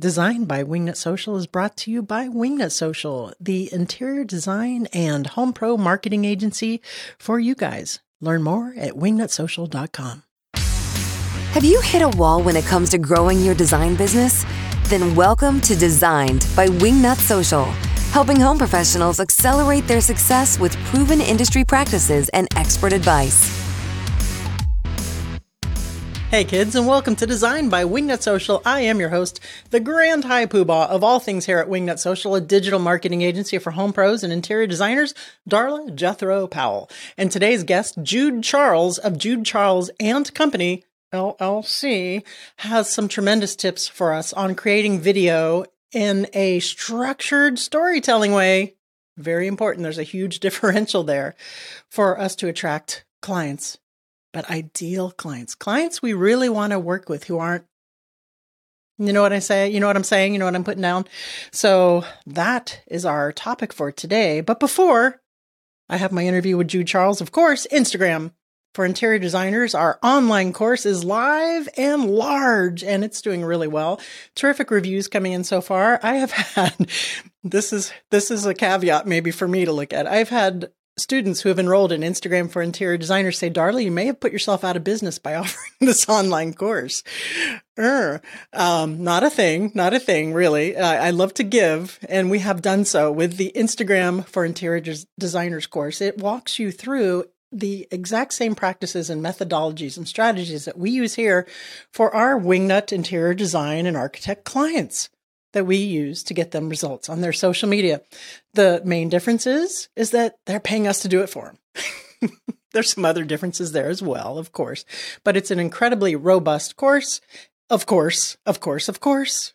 Designed by Wingnut Social is brought to you by Wingnut Social, the interior design and home pro marketing agency for you guys. Learn more at wingnutsocial.com. Have you hit a wall when it comes to growing your design business? Then welcome to Designed by Wingnut Social, helping home professionals accelerate their success with proven industry practices and expert advice. Hey kids, and welcome to Design by Wingnut Social. I am your host, the grand high poobah of all things here at Wingnut Social, a digital marketing agency for home pros and interior designers, Darla Jethro Powell. And today's guest, Jude Charles of Jude Charles and Company, LLC, has some tremendous tips for us on creating video in a structured storytelling way. Very important. There's a huge differential there for us to attract clients but ideal clients, clients we really want to work with who aren't, you know what I say? You know what I'm saying? You know what I'm putting down? So that is our topic for today. But before I have my interview with Jude Charles, of course, Instagram for interior designers. Our online course is live and large and it's doing really well. Terrific reviews coming in so far. I have had this is this is a caveat maybe for me to look at. I've had students who have enrolled in Instagram for interior designers say, Darla, you may have put yourself out of business by offering this online course. Er, um, not a thing, not a thing, really. Uh, I love to give, and we have done so with the Instagram for interior des- designers course. It walks you through the exact same practices and methodologies and strategies that we use here for our wingnut interior design and architect clients that we use to get them results on their social media. The main difference is, is that they're paying us to do it for them. There's some other differences there as well, of course, but it's an incredibly robust course. Of course, of course, of course.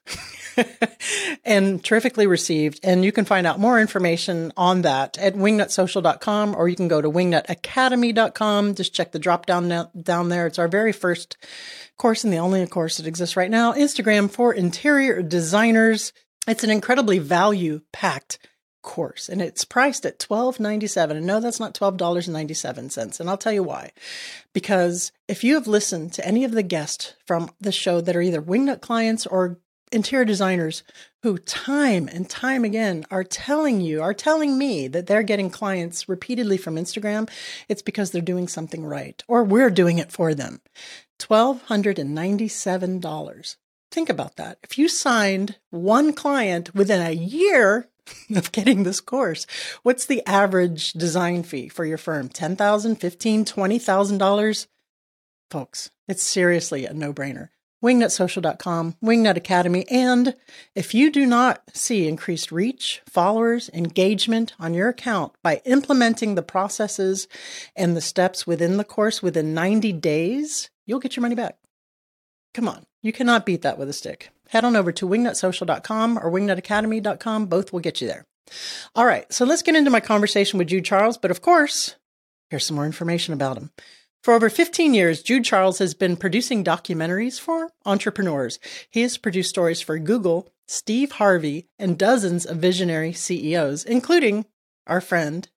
and terrifically received. And you can find out more information on that at wingnutsocial.com or you can go to wingnutacademy.com. Just check the drop down down there. It's our very first course and the only course that exists right now. Instagram for interior designers. It's an incredibly value packed course and it's priced at $12.97 and no that's not $12.97 and I'll tell you why because if you have listened to any of the guests from the show that are either wingnut clients or interior designers who time and time again are telling you, are telling me that they're getting clients repeatedly from Instagram, it's because they're doing something right or we're doing it for them. 1,297. Think about that. If you signed one client within a year of getting this course, what's the average design fee for your firm? $10,000, $15,000, $20,000? Folks, it's seriously a no brainer wingnutsocial.com, Wingnut Academy. And if you do not see increased reach, followers, engagement on your account by implementing the processes and the steps within the course within 90 days, you'll get your money back. Come on, you cannot beat that with a stick. Head on over to wingnutsocial.com or wingnutacademy.com. Both will get you there. All right, so let's get into my conversation with Jude Charles. But of course, here's some more information about him. For over 15 years, Jude Charles has been producing documentaries for entrepreneurs. He has produced stories for Google, Steve Harvey, and dozens of visionary CEOs, including our friend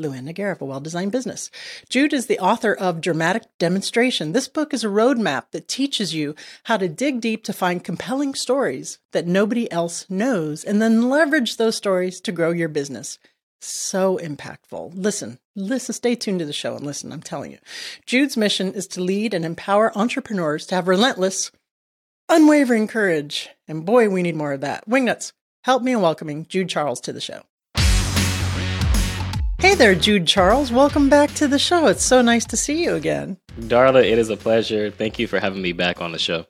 Luann Nigara of a Well Designed Business. Jude is the author of Dramatic Demonstration. This book is a roadmap that teaches you how to dig deep to find compelling stories that nobody else knows and then leverage those stories to grow your business so impactful. Listen, listen, stay tuned to the show and listen. I'm telling you. Jude's mission is to lead and empower entrepreneurs to have relentless, unwavering courage. And boy, we need more of that. Wingnuts, help me in welcoming Jude Charles to the show. Hey there, Jude Charles. Welcome back to the show. It's so nice to see you again. Darla, it is a pleasure. Thank you for having me back on the show.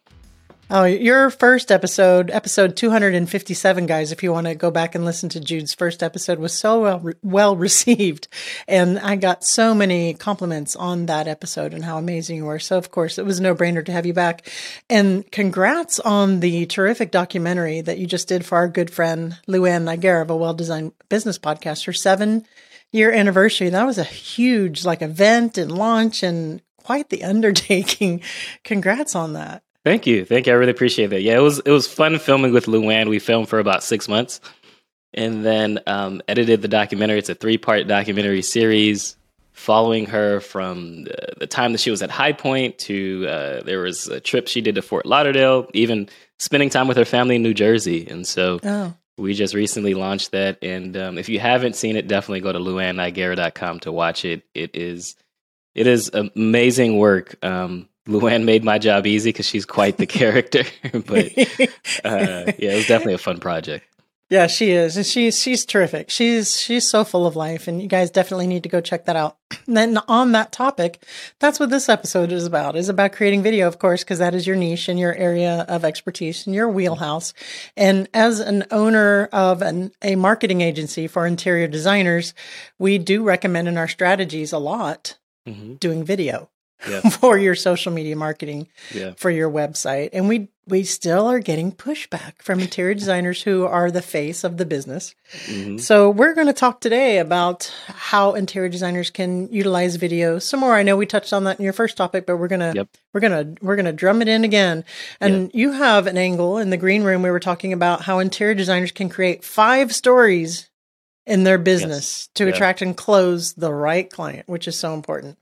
Oh, your first episode, episode 257, guys, if you want to go back and listen to Jude's first episode, was so well, well received. And I got so many compliments on that episode and how amazing you were. So, of course, it was no brainer to have you back. And congrats on the terrific documentary that you just did for our good friend, Luann of a well designed business podcast, her seven year anniversary. That was a huge, like, event and launch and quite the undertaking. Congrats on that. Thank you, thank you. I really appreciate that. Yeah, it was it was fun filming with Luann. We filmed for about six months, and then um, edited the documentary. It's a three part documentary series. following her from the, the time that she was at High Point to uh, there was a trip she did to Fort Lauderdale, even spending time with her family in New Jersey. And so Oh, we just recently launched that. And um, if you haven't seen it, definitely go to luannnigara.com to watch it. It is it is amazing work. Um, Luann made my job easy because she's quite the character. but uh, yeah, it was definitely a fun project. yeah, she is, and she's she's terrific. She's she's so full of life, and you guys definitely need to go check that out. And then on that topic, that's what this episode is about. is about creating video, of course, because that is your niche and your area of expertise and your wheelhouse. And as an owner of an, a marketing agency for interior designers, we do recommend in our strategies a lot hmm doing video Yeah. for your social media marketing Yeah. for your website. And we we still are getting pushback from interior designers who are the face of the business. hmm So we're going to talk today about how interior designers can utilize video some more. I know we touched on that in your first topic, but we're going to Yep. we're going to we're going to drum it in again. And you have an angle in the green room we were talking about how interior designers can create five stories in their business to Yeah. attract and close the right client, which is so important.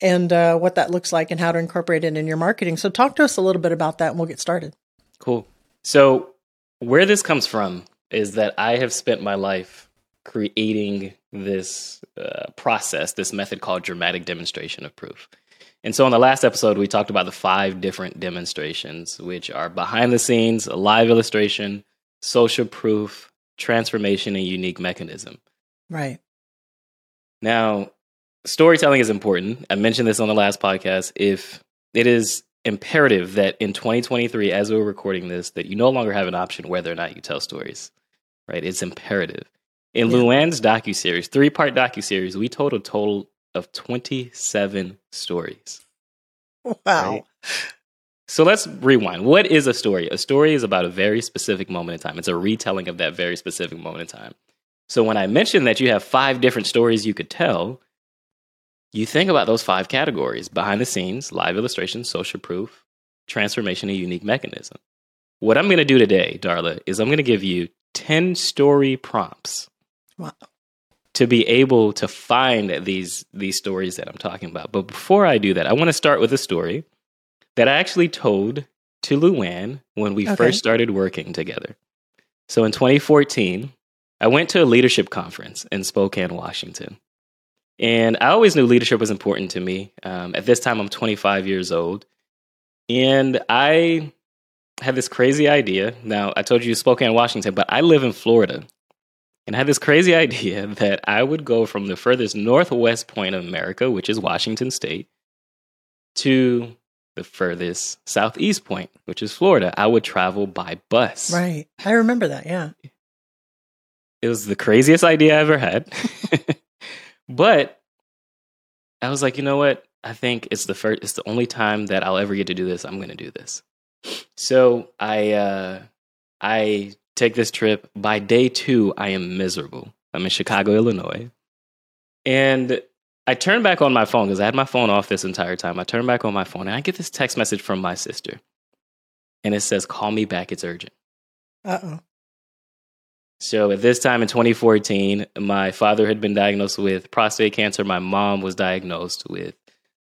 And uh, what that looks like and how to incorporate it in your marketing. So talk to us a little bit about that and we'll get started. Cool. So, where this comes from is that I have spent my life creating this uh, process, this method called dramatic demonstration of proof. And so, on the last episode, we talked about the five different demonstrations, which are behind the scenes, a live illustration, social proof, transformation, and unique mechanism. Right. Now, storytelling is important. I mentioned this on the last podcast. If it is imperative that in 2023, as we're recording this, that you no longer have an option whether or not you tell stories, right? It's imperative. In Yeah. Luann's docuseries, three part docuseries, we told a total of 27 stories. Wow. Right. So let's rewind. What is a story? A story is about a very specific moment in time. It's a retelling of that very specific moment in time. So when I mentioned that you have five different stories you could tell, you think about those five categories behind the scenes, live illustration, social proof, transformation, and unique mechanism. What I'm going to do today, Darla, is I'm going to give you 10 story prompts Wow. to be able to find these these stories that I'm talking about. But before I do that, I want to start with a story that I actually told to Luann when we Okay. first started working together. So in 2014, I went to a leadership conference in Spokane, Washington. And I always knew leadership was important to me. Um, at this time, I'm 25 years old. And I had this crazy idea. Now, I told you Spokane, Washington, but I live in Florida. And I had this crazy idea that I would go from the furthest northwest point of America, which is Washington State, to the furthest southeast point, which is Florida. I would travel by bus. Right. I remember that. Yeah. It was the craziest idea I ever had. but I was like, you know what? I think it's the first it's the only time that I'll ever get to do this. I'm going to do this. So, I uh I take this trip. By day 2, I am miserable. I'm in Chicago, Illinois. And I turn back on my phone because I had my phone off this entire time. I turn back on my phone and I get this text message from my sister. And it says, Call me back. It's urgent. Uh oh. So at this time in 2014, my father had been diagnosed with prostate cancer. My mom was diagnosed with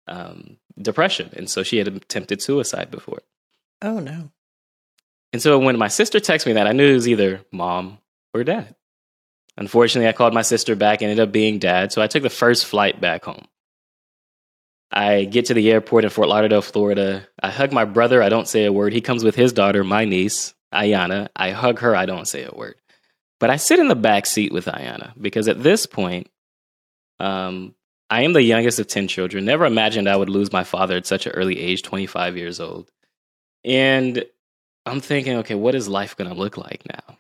um, depression. And so she had attempted suicide before. Oh no. And so when my sister texted me that, I knew it was either mom or dad. Unfortunately, I called my sister back, and ended up being dad. So I took the first flight back home. I get to the airport in Fort Lauderdale, Florida. I hug my brother. I don't say a word. He comes with his daughter, my niece, Ayana. I hug her. I don't say a word. But I sit in the back seat with Ayana because at this point, um, I am the youngest of 10 children. Never imagined I would lose my father at such an early age, 25 years old. And I'm thinking, okay, what is life going to look like now?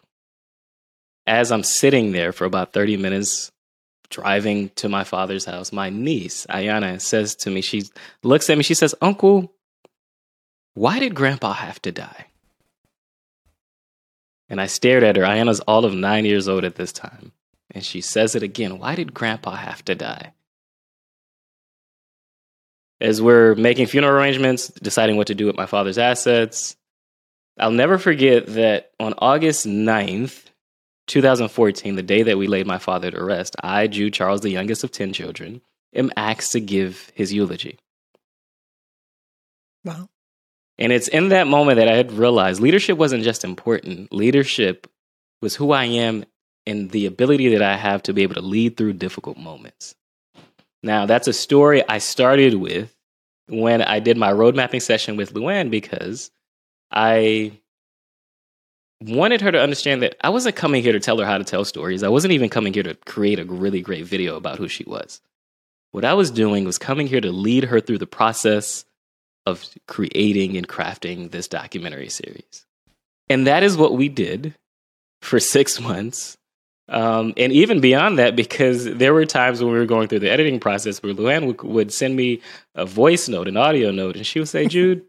As I'm sitting there for about 30 minutes, driving to my father's house, my niece, Ayana, says to me, she looks at me, she says, Uncle, why did grandpa have to die? And I stared at her. Ayana's all of nine years old at this time. And she says it again Why did grandpa have to die? As we're making funeral arrangements, deciding what to do with my father's assets, I'll never forget that on August 9th, 2014, the day that we laid my father to rest, I, Jude Charles, the youngest of 10 children, am asked to give his eulogy. Wow. And it's in that moment that I had realized leadership wasn't just important. Leadership was who I am and the ability that I have to be able to lead through difficult moments. Now, that's a story I started with when I did my road mapping session with Luann because I wanted her to understand that I wasn't coming here to tell her how to tell stories. I wasn't even coming here to create a really great video about who she was. What I was doing was coming here to lead her through the process of creating and crafting this documentary series. And that is what we did for six months. Um, and even beyond that, because there were times when we were going through the editing process where Luann would, would send me a voice note, an audio note, and she would say, Jude,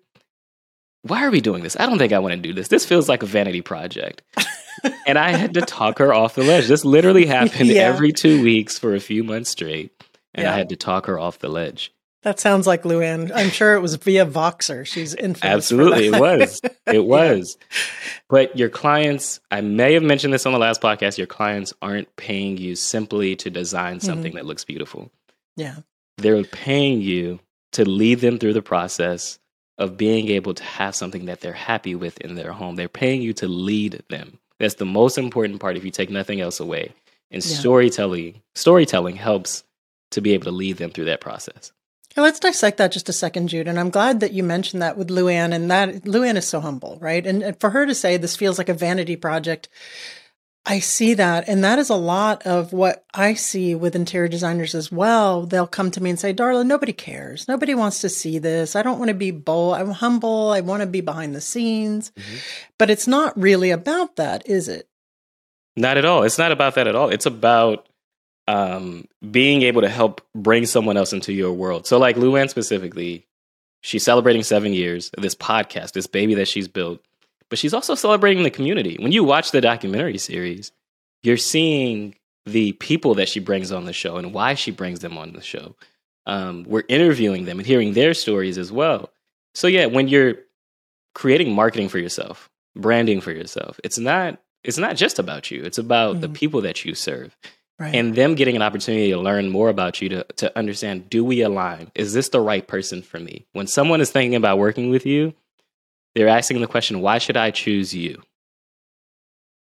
why are we doing this? I don't think I want to do this. This feels like a vanity project. and I had to talk her off the ledge. This literally happened yeah. every two weeks for a few months straight. And yeah. I had to talk her off the ledge. That sounds like Luann. I'm sure it was via Voxer. She's infamous. Absolutely, it was. It was. yeah. But your clients, I may have mentioned this on the last podcast, your clients aren't paying you simply to design mm-hmm. something mm-hmm. that looks beautiful. Yeah. They're paying you to lead them through the process of being able to have something that they're happy with in their home. They're paying you to lead them. That's the most important part if you take nothing else away. And yeah. storytelling storytelling helps to be able to lead them through that process. let's dissect that just a second, Jude. And I'm glad that you mentioned that with Luann and that Luann is so humble, right? And, and for her to say this feels like a vanity project, I see that. And that is a lot of what I see with interior designers as well. They'll come to me and say, Darla, nobody cares. Nobody wants to see this. I don't want to be bold. I'm humble. I want to be behind the scenes. Mm-hmm. But it's not really about that, is it? Not at all. It's not about that at all. It's about um, being able to help bring someone else into your world. So, like Luann specifically, she's celebrating seven years of this podcast, this baby that she's built, but she's also celebrating the community. When you watch the documentary series, you're seeing the people that she brings on the show and why she brings them on the show. Um, we're interviewing them and hearing their stories as well. So, yeah, when you're creating marketing for yourself, branding for yourself, it's not it's not just about you. It's about mm-hmm. the people that you serve. Right. And them getting an opportunity to learn more about you to, to understand do we align? Is this the right person for me? When someone is thinking about working with you, they're asking the question, why should I choose you?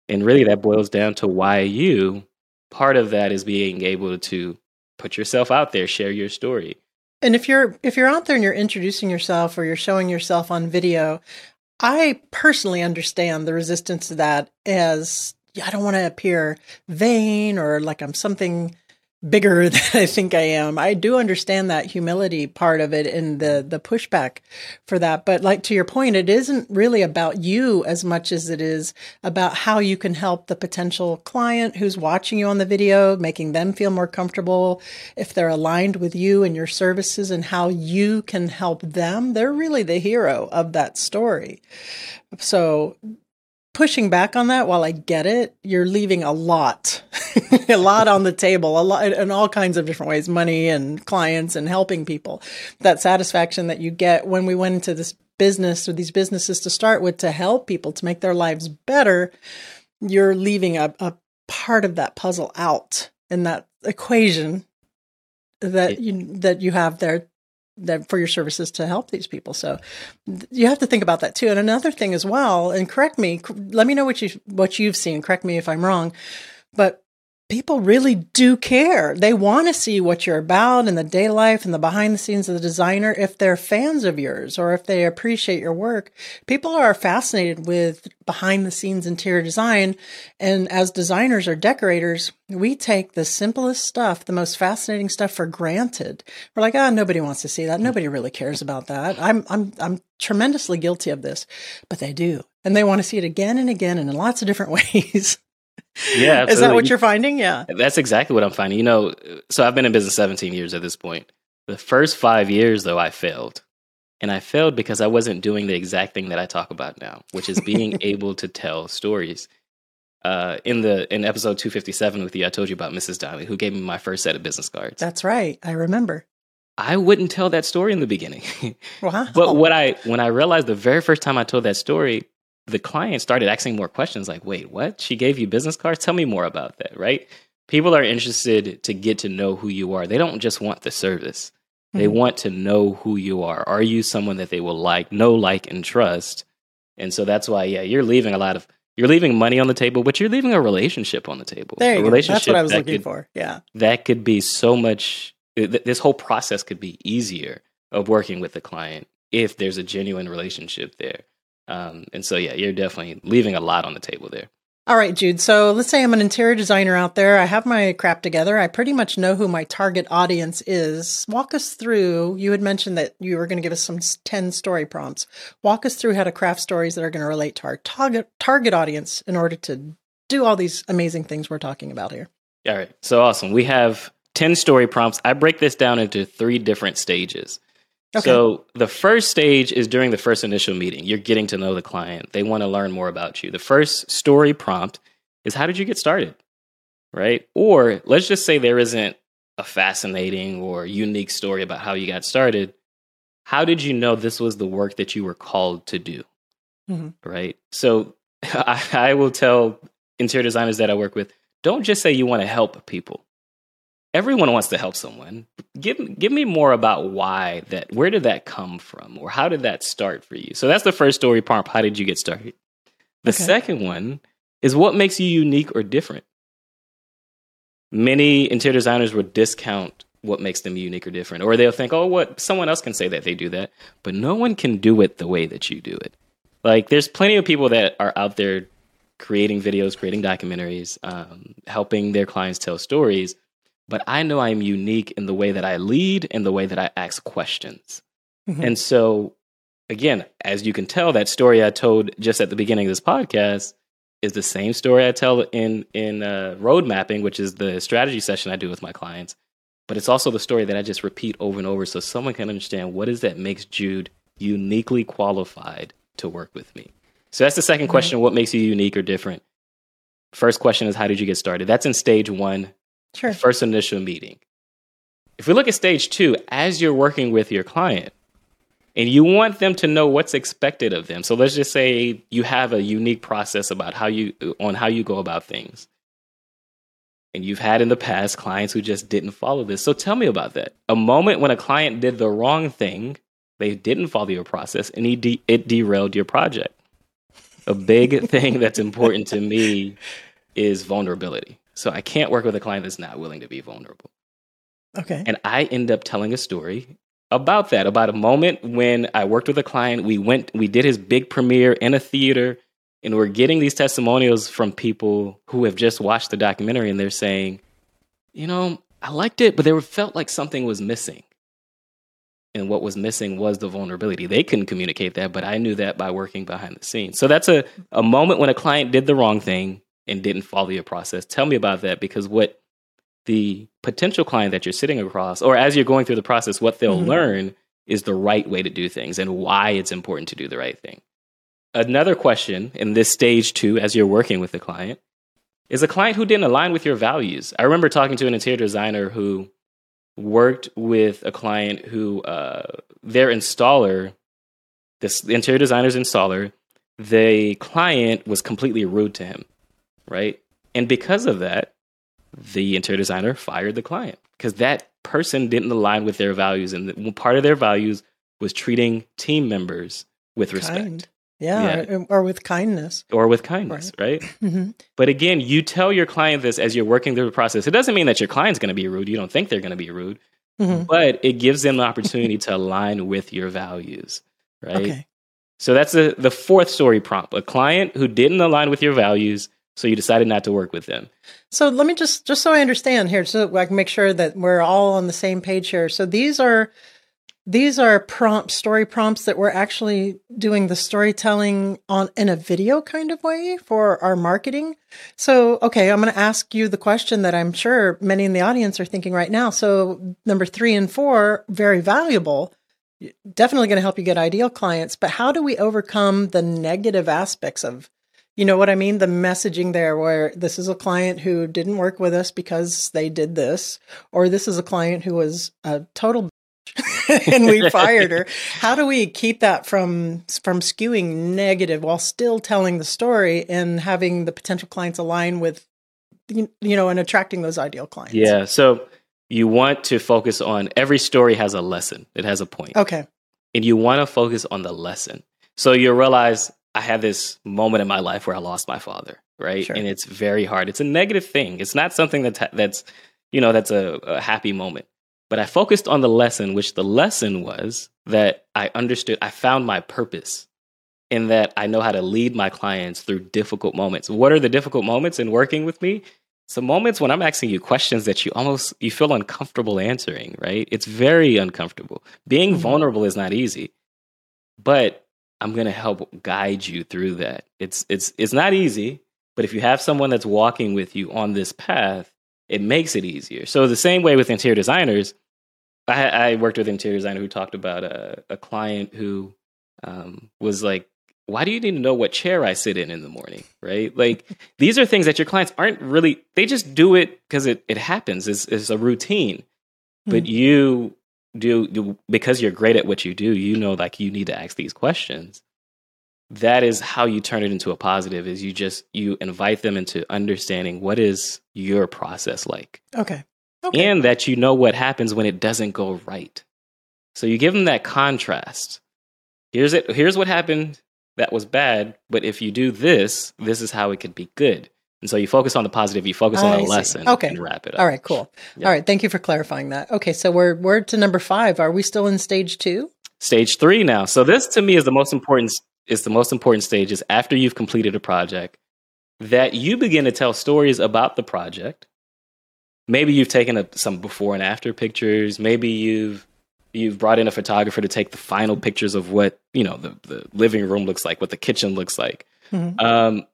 And really, that boils down to why you. Part of that is being able to put yourself out there, share your story. And if you're if you're out there and you're introducing yourself or you're showing yourself on video, I personally understand the resistance to that as I don't want to appear vain or like I'm something bigger than I think I am. I do understand that humility part of it and the the pushback for that. But like to your point, it isn't really about you as much as it is about how you can help the potential client who's watching you on the video, making them feel more comfortable if they're aligned with you and your services and how you can help them. They're really the hero of that story. So pushing back on that while I get it, you're leaving a lot, a lot on the table, a lot in all kinds of different ways, money and clients and helping people. That satisfaction that you get when we went into this business or these businesses to start with to help people to make their lives better, you're leaving a, a part of that puzzle out in that equation that you that you have there that for your services to help these people. So you have to think about that too. And another thing as well, and correct me, let me know what you what you've seen. Correct me if I'm wrong, but people really do care. They want to see what you're about in the day life and the behind the scenes of the designer. If they're fans of yours or if they appreciate your work, people are fascinated with behind the scenes interior design. And as designers or decorators, we take the simplest stuff, the most fascinating stuff for granted. We're like, ah, oh, nobody wants to see that. Nobody really cares about that. I'm, I'm, I'm tremendously guilty of this, but they do. And they want to see it again and again and in lots of different ways. Yeah, absolutely. is that what you're finding? Yeah, that's exactly what I'm finding. You know, so I've been in business 17 years at this point. The first five years, though, I failed, and I failed because I wasn't doing the exact thing that I talk about now, which is being able to tell stories. Uh, in the in episode 257 with you, I told you about Mrs. Donnelly, who gave me my first set of business cards. That's right, I remember. I wouldn't tell that story in the beginning. wow. But what I when I realized the very first time I told that story, the client started asking more questions like, wait, what? She gave you business cards? Tell me more about that, right? People are interested to get to know who you are. They don't just want the service. They Mhm. want to know who you are. Are you someone that they will like, know, like, and trust? And so that's why, yeah, you're leaving a lot of you're leaving money on the table, but you're leaving a relationship on the table. There a you go. relationship That's what I was looking could, for. Yeah. That could be so much. th- This whole process could be easier of working with the client if there's a genuine relationship there. Um, and so, yeah, you're definitely leaving a lot on the table there. All right, Jude. So let's say I'm an interior designer out there. I have my crap together. I pretty much know who my target audience is. Walk us through. You had mentioned that you were going to give us some 10 story prompts. Walk us through how to craft stories that are going to relate to our target target audience in order to do all these amazing things we're talking about here. All right. So awesome. We have 10 story prompts. I break this down into three different stages. Okay. So the first stage is during the first initial meeting. You're getting to know the client. They want to learn more about you. The first story prompt is how did you get started? Right? Or let's just say there isn't a fascinating or unique story about how you got started. How did you know this was the work that you were called to do? Mhm. Right? So I, I will tell interior designers that I work with don't just say you want to help people. Everyone wants to help someone. Give give me more about why that. Where did that come from, or how did that start for you? So that's the first story prompt. How did you get started? The Okay. second one is what makes you unique or different. Many interior designers will discount what makes them unique or different, or they'll think, "Oh, what someone else can say that they do that," but no one can do it the way that you do it. Like, there's plenty of people that are out there creating videos, creating documentaries, um, helping their clients tell stories. But I know I'm unique in the way that I lead and the way that I ask questions. Mhm. And so, again, as you can tell, that story I told just at the beginning of this podcast is the same story I tell in in uh, road mapping, which is the strategy session I do with my clients. But it's also the story that I just repeat over and over, so someone can understand what is that makes Jude uniquely qualified to work with me. So that's the 2nd Right. question: What makes you unique or different? First question is how did you get started? That's in stage one Sure. first initial meeting. If we look at stage two, as you're working with your client and you want them to know what's expected of them. So let's just say you have a unique process about how you on how you go about things. And you've had in the past clients who just didn't follow this. So tell me about that. A moment when a client did the wrong thing, they didn't follow your process and he de- it derailed your project. A big thing that's important to me is vulnerability. So I can't work with a client that's not willing to be vulnerable. Okay. And I end up telling a story about that, about a moment when I worked with a client. We went, we did his big premiere in a theater, and we're getting these testimonials from people who have just watched the documentary and they're saying, you know, I liked it, but there felt like something was missing. And what was missing was the vulnerability. They couldn't communicate that, but I knew that by working behind the scenes. So that's a, a moment when a client did the wrong thing and didn't follow your process. Tell me about that because what the potential client that you're sitting across, or as you're going through the process, what they'll Mhm. learn is the right way to do things and why it's important to do the right thing. Another question in this stage two, as you're working with the client, is a client who didn't align with your values. I remember talking to an interior designer who worked with a client who uh, their installer, this interior designer's installer, the client was completely rude to him, right? And because of that, the interior designer fired the client because that person didn't align with their values, and part of their values was treating team members with respect Kind. Yeah, Or, or with kindness. or with kindness, right? hmm But again, you tell your client this as you're working through the process. It doesn't mean that your client's going to be rude. You don't think they're going to be rude, hmm but it gives them the opportunity to align with your values, right? Okay. So that's a, the fourth story prompt. A client who didn't align with your values, so you decided not to work with them. So let me just just so I understand here, so I can make sure that we're all on the same page here. So these are these are prompt story prompts that we're actually doing the storytelling on in a video kind of way for our marketing. So okay, I'm going to ask you the question that I'm sure many in the audience are thinking right now. So number 3 and 4 very valuable. Definitely going to help you get ideal clients, but how do we overcome the negative aspects of you know what I mean? The messaging there where this is a client who didn't work with us because they did this, or this is a client who was a total bitch and we fired her. How do we keep that from from skewing negative while still telling the story and having the potential clients align with you know, and attracting those ideal clients. Yeah. So you want to focus on every story has a lesson. It has a point. Okay. And you want to focus on the lesson. So you realize I had this moment in my life where I lost my father, right? Sure. And it's very hard. It's a negative thing. It's not something that's that's you know that's a, a happy moment. But I focused on the lesson, which the lesson was that I understood. I found my purpose in that I know how to lead my clients through difficult moments. What are the difficult moments in working with me? Some moments when I'm asking you questions that you almost you feel uncomfortable answering, right? It's very uncomfortable. Being Mhm. vulnerable is not easy. But I'm going to help guide you through that. It's it's it's not easy, but if you have someone that's walking with you on this path, it makes it easier. So the same way with interior designers, I, I worked with an interior designer who talked about a, a client who um, was like, "Why do you need to know what chair I sit in in the morning?" Right? Like these are things that your clients aren't really. They just do it because it it happens. It's, it's a routine, but Mhm. you do, do because you're great at what you do. You know, like you need to ask these questions that is how you turn it into a positive is you just you invite them into understanding what is your process like Okay. Okay. and that you know what happens when it doesn't go right so you give them that contrast here's it here's what happened that was bad but if you do this this is how it could be good and so you focus on the positive you focus on the see. lesson Okay. and wrap it up All right, cool. Yeah. All right, thank you for clarifying that. Okay, so we're we're to number five. Are we still in stage two? stage three now. So this to me is the most important is the most important stage is after you've completed a project that you begin to tell stories about the project. Maybe you've taken a, some before and after pictures. Maybe you've you've brought in a photographer to take the final pictures of what you know the, the living room looks like, what the kitchen looks like. Mhm. Um,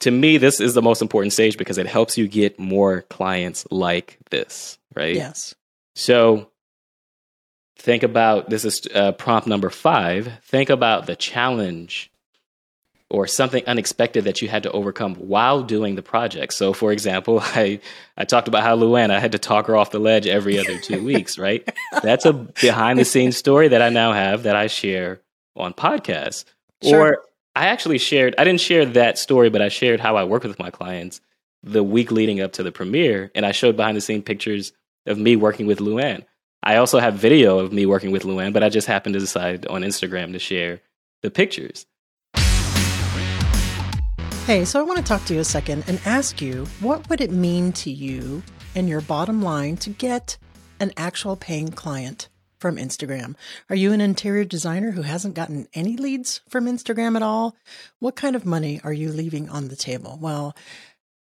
to me, this is the most important stage because it helps you get more clients like this, right? Yes. So think about this is uh, prompt number five. Think about the challenge or something unexpected that you had to overcome while doing the project. So, for example, I, I talked about how Luann, I had to talk her off the ledge every other two weeks, right? That's a behind the scenes story that I now have that I share on podcasts. Sure. Or I actually shared, I didn't share that story, but I shared how I work with my clients the week leading up to the premiere. And I showed behind the scene pictures of me working with Luann. I also have video of me working with Luann, but I just happened to decide on Instagram to share the pictures. Hey, so I want to talk to you a second and ask you what would it mean to you and your bottom line to get an actual paying client from Instagram? Are you an interior designer who hasn't gotten any leads from Instagram at all? What kind of money are you leaving on the table? Well,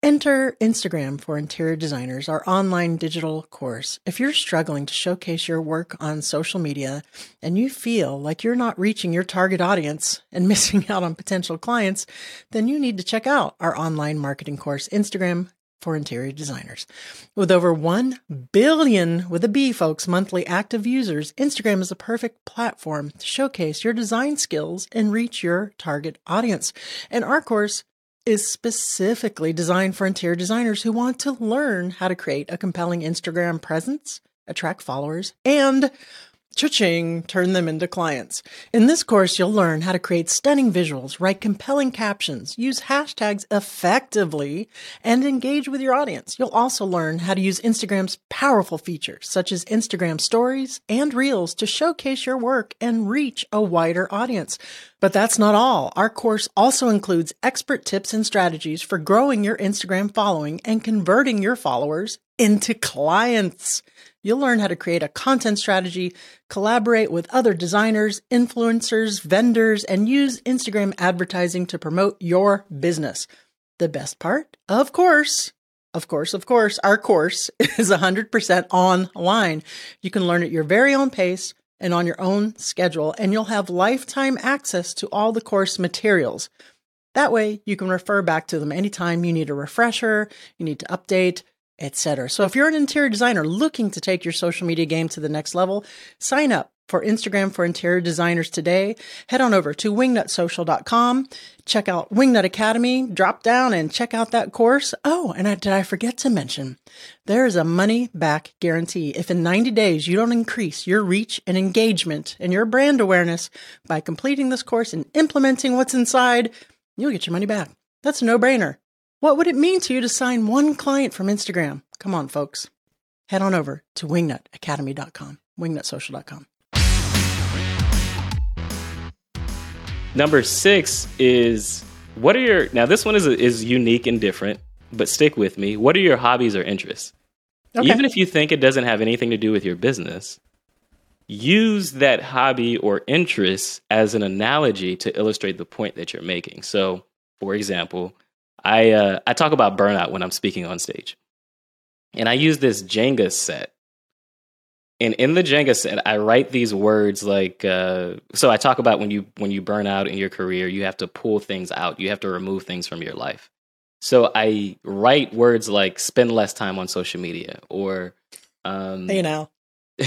Enter Instagram for Interior Designers, our online digital course. If you're struggling to showcase your work on social media and you feel like you're not reaching your target audience and missing out on potential clients, then you need to check out our online marketing course, Instagram for Interior Designers. With over 1 billion with a B, folks, monthly active users, Instagram is a perfect platform to showcase your design skills and reach your target audience. And our course is specifically designed for interior designers who want to learn how to create a compelling Instagram presence, attract followers, and cha-ching, turn them into clients. In this course, you'll learn how to create stunning visuals, write compelling captions, use hashtags effectively, and engage with your audience. You'll also learn how to use Instagram's powerful features, such as Instagram stories and reels to showcase your work and reach a wider audience. But that's not all. Our course also includes expert tips and strategies for growing your Instagram following and converting your followers into clients. You'll learn how to create a content strategy, collaborate with other designers, influencers, vendors, and use Instagram advertising to promote your business. The best part, of course, of course, of course, our course is 100% online. You can learn at your very own pace and on your own schedule, and you'll have lifetime access to all the course materials. That way, you can refer back to them anytime you need a refresher, you need to update, etc. So if you're an interior designer looking to take your social media game to the next level, sign up for Instagram for interior designers today. Head on over to wingnutsocial.com, check out Wingnut Academy, drop down and check out that course. Oh, and I, did I forget to mention, there is a money back guarantee. If in 90 days you don't increase your reach and engagement and your brand awareness by completing this course and implementing what's inside, you'll get your money back. That's a no brainer. What would it mean to you to sign one client from Instagram? Come on, folks. Head on over to wingnutacademy.com, wingnutsocial.com. Number six is what are your now? This one is is unique and different, but stick with me. What are your hobbies or interests? Okay. Even if you think it doesn't have anything to do with your business, use that hobby or interest as an analogy to illustrate the point that you're making. So, for example, I uh, I talk about burnout when I'm speaking on stage, and I use this Jenga set. And in the Jenga set, I write these words like uh, so. I talk about when you when you burn out in your career, you have to pull things out, you have to remove things from your life. So I write words like spend less time on social media or um, you know,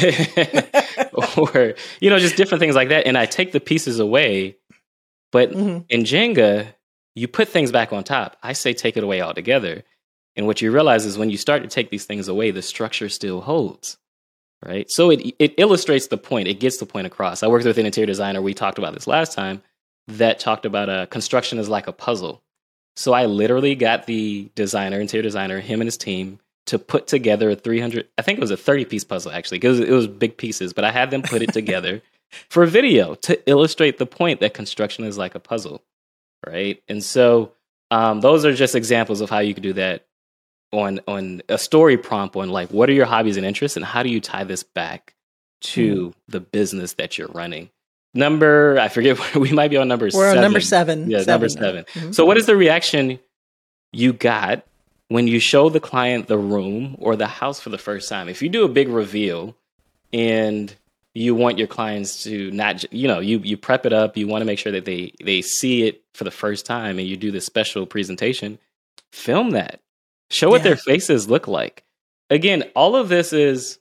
or you know just different things like that and i take the pieces away but Mhm. in jenga you put things back on top. I say take it away altogether. And what you realize is when you start to take these things away the structure still holds right? So it, it illustrates the point. It gets the point across. I worked with an interior designer. We talked about this last time that talked about uh, construction is like a puzzle. So i literally got the designer interior designer him and his team to put together a 300 i think it was a 30 piece puzzle actually because it was big pieces but i had them put it together for a video to illustrate the point that construction is like a puzzle right and so um, those are just examples of how you could do that on on a story prompt on like what are your hobbies and interests and how do you tie this back to the business that you're running number i forget we might be on number we're seven. on number seven. Yeah, number seven. Mhm. So, what is the reaction you got when you show the client the room or the house for the first time? If you do a big reveal and you want your clients to not, you know, you you prep it up, you want to make sure that they they see it for the first time, and you do this special presentation. Film that. Show what Yeah. their faces look like. Again, all of this is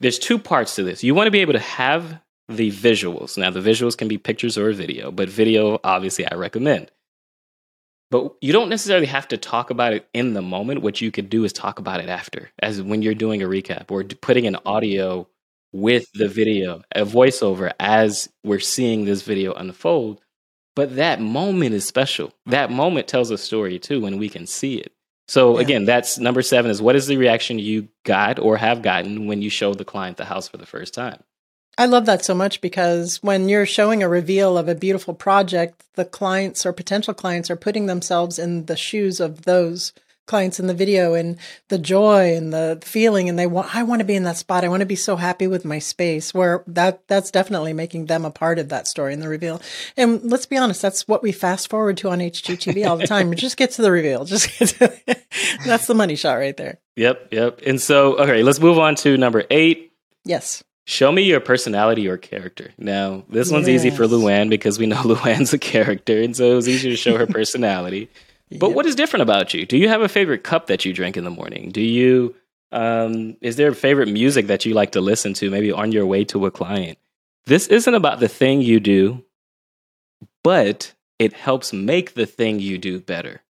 there's two parts to this. You want to be able to have the visuals. Now, the visuals can be pictures or video, but video, obviously, I recommend. But you don't necessarily have to talk about it in the moment. What you could do is talk about it after, as when you're doing a recap or putting an audio with the video, a voiceover as we're seeing this video unfold. But that moment is special. That moment tells a story too when we can see it. So Yeah. again, that's number seven is what is the reaction you got or have gotten when you show the client the house for the first time? I love that so much because when you're showing a reveal of a beautiful project, the clients or potential clients are putting themselves in the shoes of those clients in the video and the joy and the feeling and they want I want to be in that spot. I want to be so happy with my space where that that's definitely making them a part of that story and the reveal. And let's be honest, that's what we fast forward to on HGTV all the time. just get to the reveal. Just get to That's the money shot right there. Yep, yep. And so, okay, let's move on to number eight. Yes. Show me your personality or character. Now, this one's easy for Luann because we know Luann's a character, and so it was easier to show her personality. But Yep. what is different about you? Do you have a favorite cup that you drink in the morning? Do you um, is there a favorite music that you like to listen to, maybe on your way to a client? This isn't about the thing you do, but it helps make the thing you do better.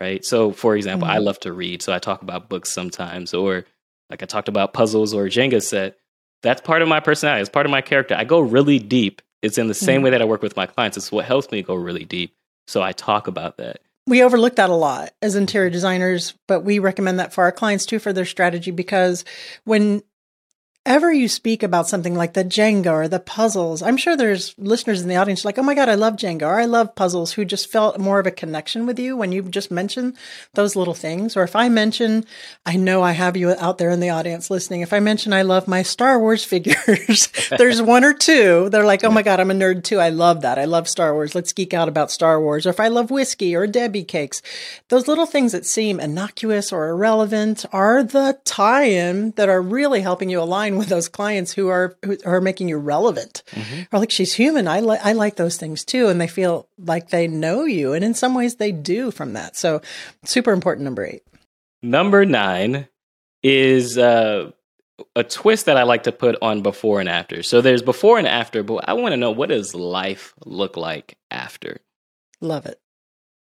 Right? So, for example, I Mhm. love to read, so I talk about books sometimes, or like I talked about puzzles or Jenga set. That's part of my personality. It's part of my character. I go really deep. It's in the same Mhm. way that I work with my clients. It's what helps me go really deep. So I talk about that. We overlook that a lot as interior designers, but we recommend that for our clients too for their strategy because whenever you speak about something like the Jenga or the puzzles, I'm sure there's listeners in the audience like, oh my God, I love Jenga or I love puzzles who just felt more of a connection with you when you just mention those little things. Or if I mention, I know I have you out there in the audience listening. If I mention I love my Star Wars figures, there's one or two. They're like, oh my God, I'm a nerd too. I love that. I love Star Wars. Let's geek out about Star Wars. Or if I love whiskey or Debbie cakes, those little things that seem innocuous or irrelevant are the tie-in that are really helping you align with those clients who are who are making you relevant. Or like she's human. I like I like those things too, and they feel like they know you, and in some ways they do from that. So super important. Number eight. Number nine is uh, a twist that I like to put on before and after. So there's before and after, but I want to know what does life look like after? Love it.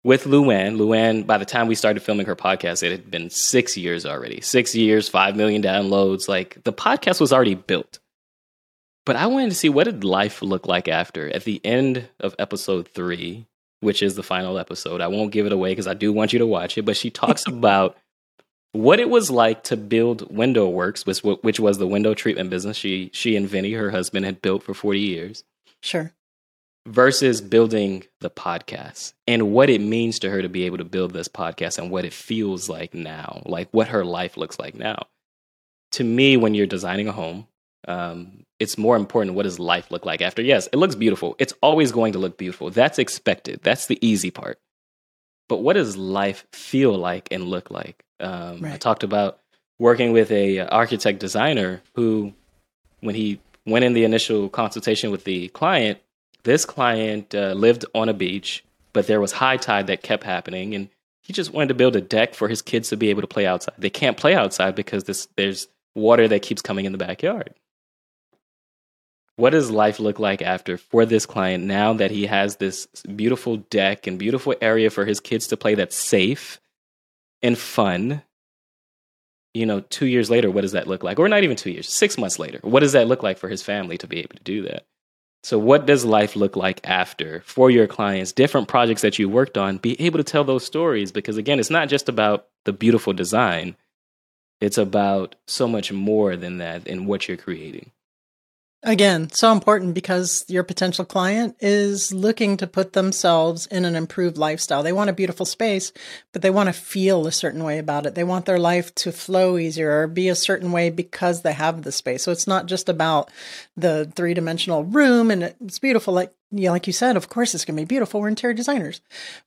With Luann, Luann, by the time we started filming her podcast, it had been six years already. Six years, five million downloads. Like the podcast was already built. But I wanted to see what did life look like after. At the end of episode three, which is the final episode. I won't give it away because I do want you to watch it, but she talks about what it was like to build WindowWorks, which, which was the window treatment business she she and Vinny, her husband, had built for 40 years. Sure. Versus building the podcast and what it means to her to be able to build this podcast and what it feels like now, like what her life looks like now. To me, when you're designing a home, um, it's more important what does life look like after. Yes, it looks beautiful. It's always going to look beautiful. That's expected. That's the easy part. But what does life feel like and look like? Um, right. I talked about working with a architect designer who, when he went in the initial consultation with the client, this client uh, lived on a beach, but there was high tide that kept happening, and he just wanted to build a deck for his kids to be able to play outside. They can't play outside because this, there's water that keeps coming in the backyard. What does life look like after for this client now that he has this beautiful deck and beautiful area for his kids to play that's safe and fun? You know, two years later, what does that look like? Or not even two years, six months later, what does that look like for his family to be able to do that? So, what does life look like after for your clients, different projects that you worked on? Be able to tell those stories because, again, it's not just about the beautiful design, it's about so much more than that in what you're creating. Again, so important because your potential client is looking to put themselves in an improved lifestyle. They want a beautiful space, but they want to feel a certain way about it. They want their life to flow easier or be a certain way because they have the space. So it's not just about the three dimensional room and it's beautiful. Like, yeah, like you said, of course it's going to be beautiful. We're interior designers,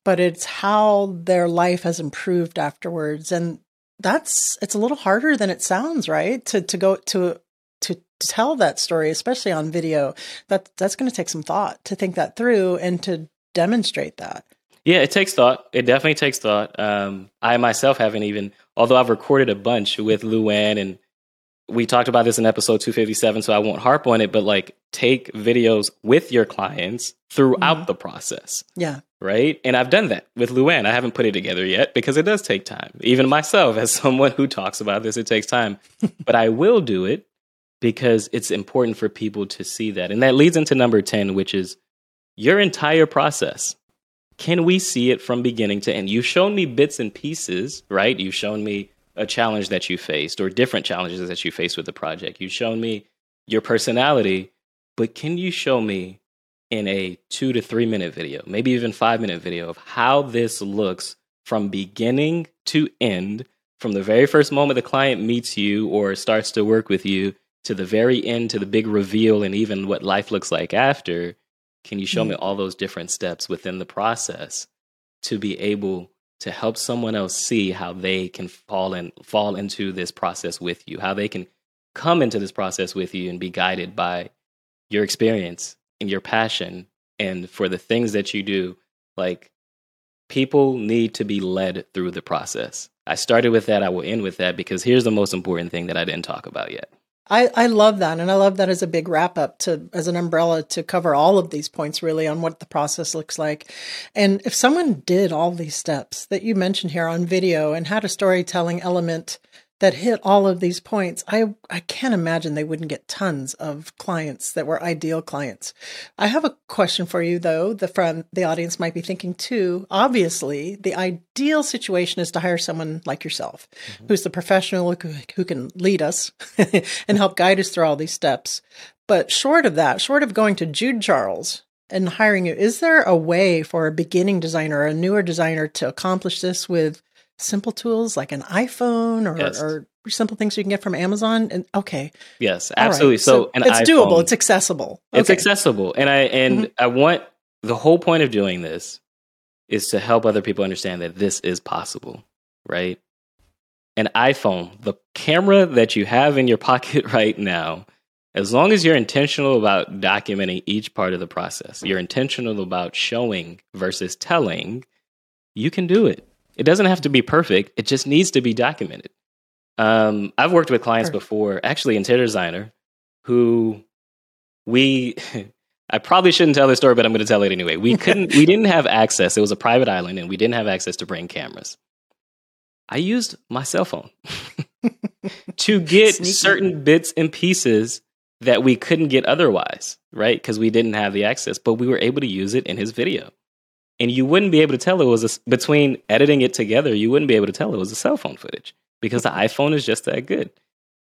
but it's how their life has improved afterwards. And that's, it's a little harder than it sounds, right? To, to go to to, tell that story, especially on video, that that's going to take some thought to think that through and to demonstrate that. Yeah, it takes thought. It definitely takes thought. Um, I myself haven't even, although I've recorded a bunch with LuAnn, and we talked about this in episode 257, so I won't harp on it, but like take videos with your clients throughout mm-hmm. the process. Yeah. Right. And I've done that with LuAnn. I haven't put it together yet because it does take time. Even myself, as someone who talks about this, it takes time. but I will do it because it's important for people to see that. And that leads into number 10, which is your entire process. Can we see it from beginning to end? You've shown me bits and pieces, right? You've shown me a challenge that you faced or different challenges that you faced with the project. You've shown me your personality, but can you show me in a two to three minute video, maybe even five minute video of how this looks from beginning to end, from the very first moment the client meets you or starts to work with you to the very end, to the big reveal, and even what life looks like after, can you show mm-hmm. me all those different steps within the process to be able to help someone else see how they can fall in fall into this process with you, how they can come into this process with you and be guided by your experience and your passion and for the things that you do like people need to be led through the process. I started with that, I will end with that because here's the most important thing that I didn't talk about yet. I, I love that. And I love that as a big wrap up to, as an umbrella to cover all of these points really on what the process looks like. And if someone did all these steps that you mentioned here on video and had a storytelling element that hit all of these points, I, I can't imagine they wouldn't get tons of clients that were ideal clients. I have a question for you though. The from the audience might be thinking too. Obviously, the ideal situation is to hire someone like yourself, mm-hmm. who's the professional who, who can lead us and help guide us through all these steps. But short of that, short of going to Jude Charles and hiring you, is there a way for a beginning designer or a newer designer to accomplish this with simple tools like an iPhone or, yes. or simple things you can get from Amazon? And okay, yes, absolutely. Right. So, so it's iPhone, doable. It's accessible. Okay. It's accessible, and I and mm-hmm. I want the whole point of doing this is to help other people understand that this is possible, right? An iPhone, the camera that you have in your pocket right now, as long as you're intentional about documenting each part of the process, you're intentional about showing versus telling, you can do it. It doesn't have to be perfect. It just needs to be documented. Um, I've worked with clients sure. before, actually interior designer, who we I probably shouldn't tell this story, but I'm going to tell it anyway. We couldn't, we didn't have access. It was a private island, and we didn't have access to bring cameras. I used my cell phone to get Sneaky. certain bits and pieces that we couldn't get otherwise, right? Because we didn't have the access, but we were able to use it in his video. And you wouldn't be able to tell it was a, between editing it together. You wouldn't be able to tell it was a cell phone footage because the iPhone is just that good,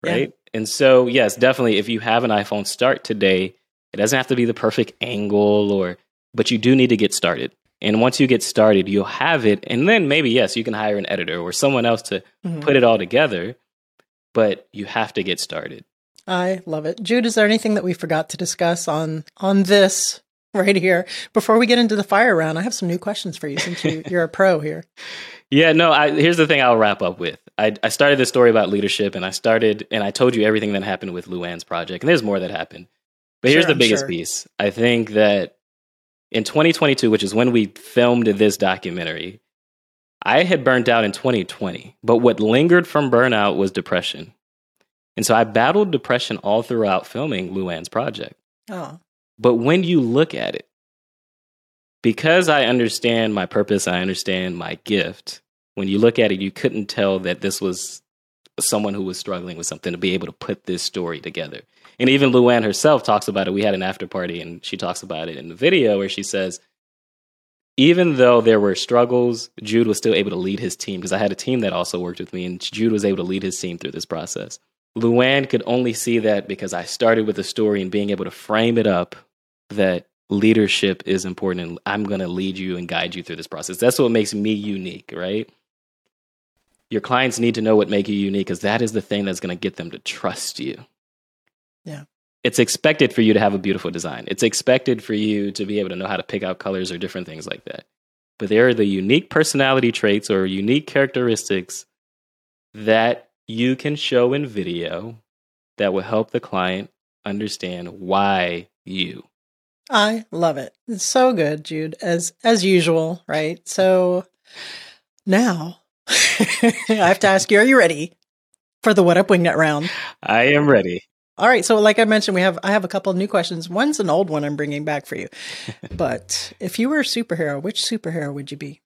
right? Yeah. And so, yes, definitely, if you have an iPhone, start today. It doesn't have to be the perfect angle, or but you do need to get started. And once you get started, you'll have it, and then maybe yes, you can hire an editor or someone else to mm-hmm. put it all together. But you have to get started. I love it, Jude. Is there anything that we forgot to discuss on on this right here. Before we get into the fire round, I have some new questions for you since you, are a pro here. Yeah, no, I, here's the thing I'll wrap up with. I, I started this story about leadership and I started, and I told you everything that happened with LuAnn's project, and there's more that happened. But here's sure, the biggest sure. piece. I think that in 2022, which is when we filmed this documentary, I had burnt out in 2020, but what lingered from burnout was depression. And so I battled depression all throughout filming LuAnn's project. Oh. But when you look at it, because I understand my purpose, I understand my gift. When you look at it, you couldn't tell that this was someone who was struggling with something to be able to put this story together. And even LuAnn herself talks about it. We had an after party and she talks about it in the video where she says, even though there were struggles, Jude was still able to lead his team because I had a team that also worked with me and Jude was able to lead his team through this process. LuAnn could only see that because I started with a story and being able to frame it up that leadership is important and I'm going to lead you and guide you through this process. That's what makes me unique, right? Your clients need to know what makes you unique because that is the thing that's going to get them to trust you. Yeah. It's expected for you to have a beautiful design. It's expected for you to be able to know how to pick out colors or different things like that. But there are the unique personality traits or unique characteristics that you can show in video that will help the client understand why you I love it. It's so good, Jude, as as usual, right? So now I have to ask you, are you ready for the What Up Wingnut round? I am ready. All right, so like I mentioned, we have I have a couple of new questions. One's an old one I'm bringing back for you. but if you were a superhero, which superhero would you be?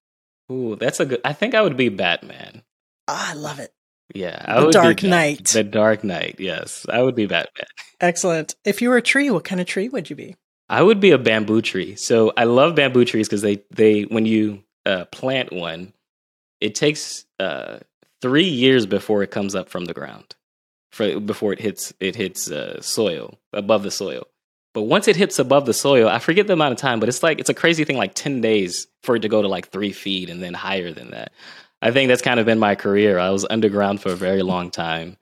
Ooh, that's a good. I think I would be Batman. Ah, I love it. Yeah, I the Dark Knight. The Dark Knight. Yes, I would be Batman. Excellent. If you were a tree, what kind of tree would you be? I would be a bamboo tree. So I love bamboo trees because they they when you uh, plant one, it takes uh, three years before it comes up from the ground, for before it hits it hits uh, soil above the soil. But once it hits above the soil, I forget the amount of time, but it's like it's a crazy thing, like ten days for it to go to like three feet and then higher than that. I think that's kind of been my career. I was underground for a very long time.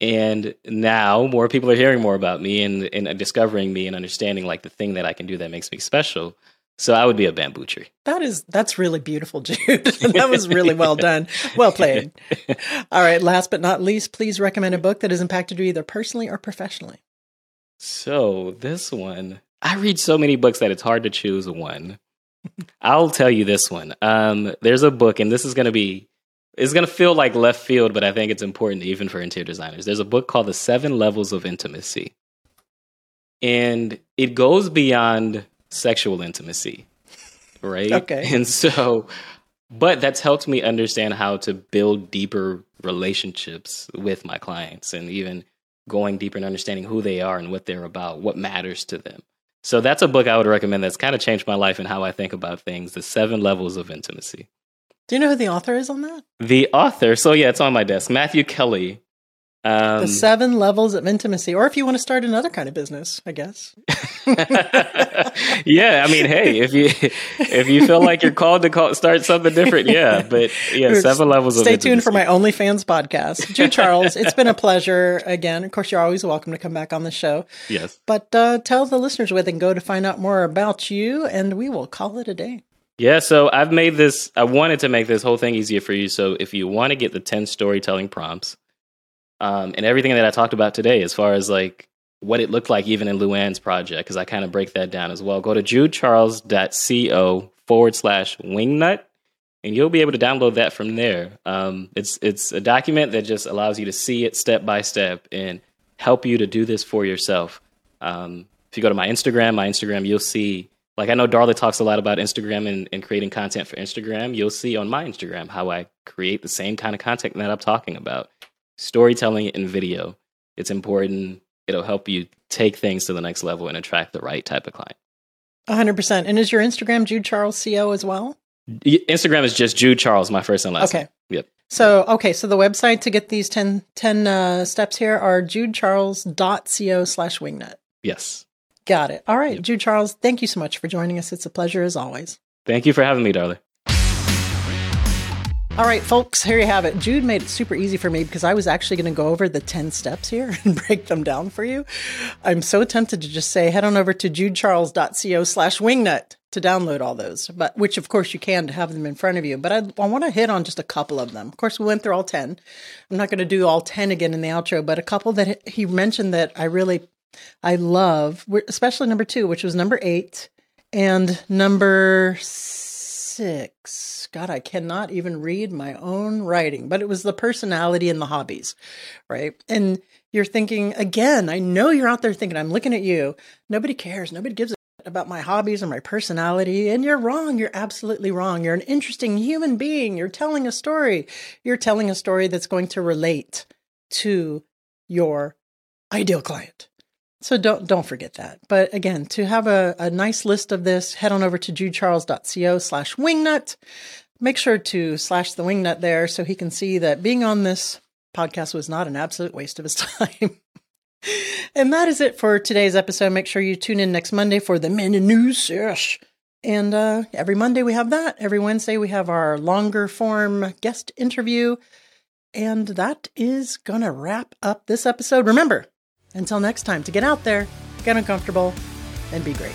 And now more people are hearing more about me and, and discovering me and understanding like the thing that I can do that makes me special. So I would be a bamboo tree. That is that's really beautiful, Jude. that was really well done. Well played. All right, last but not least, please recommend a book that has impacted you either personally or professionally. So, this one, I read so many books that it's hard to choose one. I'll tell you this one. Um, there's a book, and this is going to be it's going to feel like left field, but I think it's important even for interior designers. There's a book called The Seven Levels of Intimacy. And it goes beyond sexual intimacy, right? Okay. And so, but that's helped me understand how to build deeper relationships with my clients and even going deeper and understanding who they are and what they're about, what matters to them. So that's a book I would recommend that's kind of changed my life and how I think about things, The Seven Levels of Intimacy. Do you know who the author is on that? The author, so yeah, it's on my desk. Matthew Kelly. Um, the seven levels of intimacy, or if you want to start another kind of business, I guess. yeah, I mean, hey, if you if you feel like you're called to call, start something different, yeah. But yeah, seven levels. Of. Stay tuned for my OnlyFans podcast, Jude Charles. It's been a pleasure again. Of course, you're always welcome to come back on the show. Yes, but uh, tell the listeners where they can go to find out more about you, and we will call it a day. Yeah, so I've made this, I wanted to make this whole thing easier for you. So if you want to get the 10 storytelling prompts um, and everything that I talked about today, as far as like what it looked like even in LuAnn's project, because I kind of break that down as well, go to judecharles.co forward slash wingnut and you'll be able to download that from there. Um, it's, it's a document that just allows you to see it step by step and help you to do this for yourself. Um, if you go to my Instagram, my Instagram, you'll see like I know Darla talks a lot about Instagram and, and creating content for Instagram. You'll see on my Instagram how I create the same kind of content that I'm talking about. Storytelling in video. It's important. It'll help you take things to the next level and attract the right type of client. 100%. And is your Instagram Jude Charles CO as well? Instagram is just Jude Charles, my first and last Okay. name. Yep. So, okay, so the website to get these 10, 10 uh, steps here are judecharles.co slash wingnut. Yes. Got it. All right, Yep. Jude Charles, thank you so much for joining us. It's a pleasure as always. Thank you for having me, darling. All right, folks, here you have it. Jude made it super easy for me because I was actually going to go over the 10 steps here and break them down for you. I'm so tempted to just say head on over to judecharles.co slash wingnut to download all those, but which of course you can to have them in front of you. But I, I want to hit on just a couple of them. Of course, we went through all 10. I'm not going to do all 10 again in the outro, but a couple that he mentioned that I really, I love, especially number two, which was number eight and number six. God, I cannot even read my own writing, but it was the personality and the hobbies, right? And you're thinking, again, I know you're out there thinking, I'm looking at you. Nobody cares. Nobody gives a about my hobbies or my personality. And you're wrong. You're absolutely wrong. You're an interesting human being. You're telling a story. You're telling a story that's going to relate to your ideal client. So don't don't forget that. But again, to have a, a nice list of this, head on over to judecharles.co slash wingnut. Make sure to slash the wingnut there so he can see that being on this podcast was not an absolute waste of his time. and that is it for today's episode. Make sure you tune in next Monday for the mini news sesh. And uh, every Monday we have that. Every Wednesday we have our longer form guest interview. And that is going to wrap up this episode. Remember, until next time, to get out there, get uncomfortable, and be great.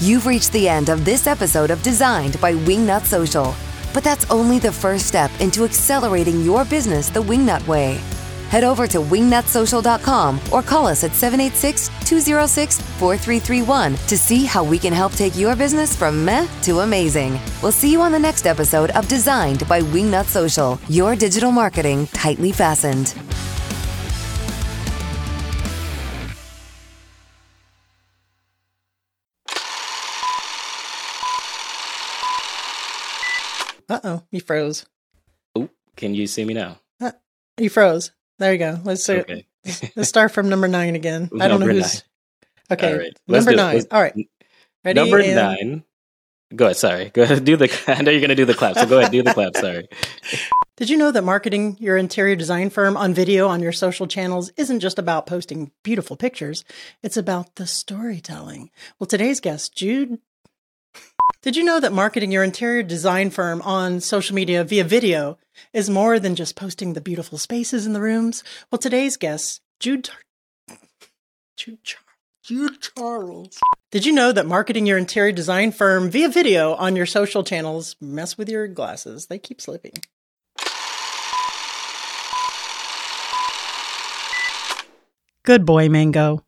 You've reached the end of this episode of Designed by Wingnut Social. But that's only the first step into accelerating your business the Wingnut way. Head over to wingnutsocial.com or call us at 786 206 4331 to see how we can help take your business from meh to amazing. We'll see you on the next episode of Designed by Wingnut Social, your digital marketing tightly fastened. Uh oh, you froze. Oh, can you see me now? You froze. There you go. Let's, uh, Okay. let's start from number nine again. I don't know who's. Okay, All right. Number nine. Let's- All right. Ready? Number and- nine. Go ahead. Sorry. Go ahead. Do the. I know you're going to do the clap. So go ahead. Do the clap. Sorry. Did you know that marketing your interior design firm on video on your social channels isn't just about posting beautiful pictures? It's about the storytelling. Well, today's guest, Jude. Did you know that marketing your interior design firm on social media via video is more than just posting the beautiful spaces in the rooms? Well, today's guest, Jude. Jude Charles. Jude Charles. Did you know that marketing your interior design firm via video on your social channels mess with your glasses? They keep slipping. Good boy, Mango.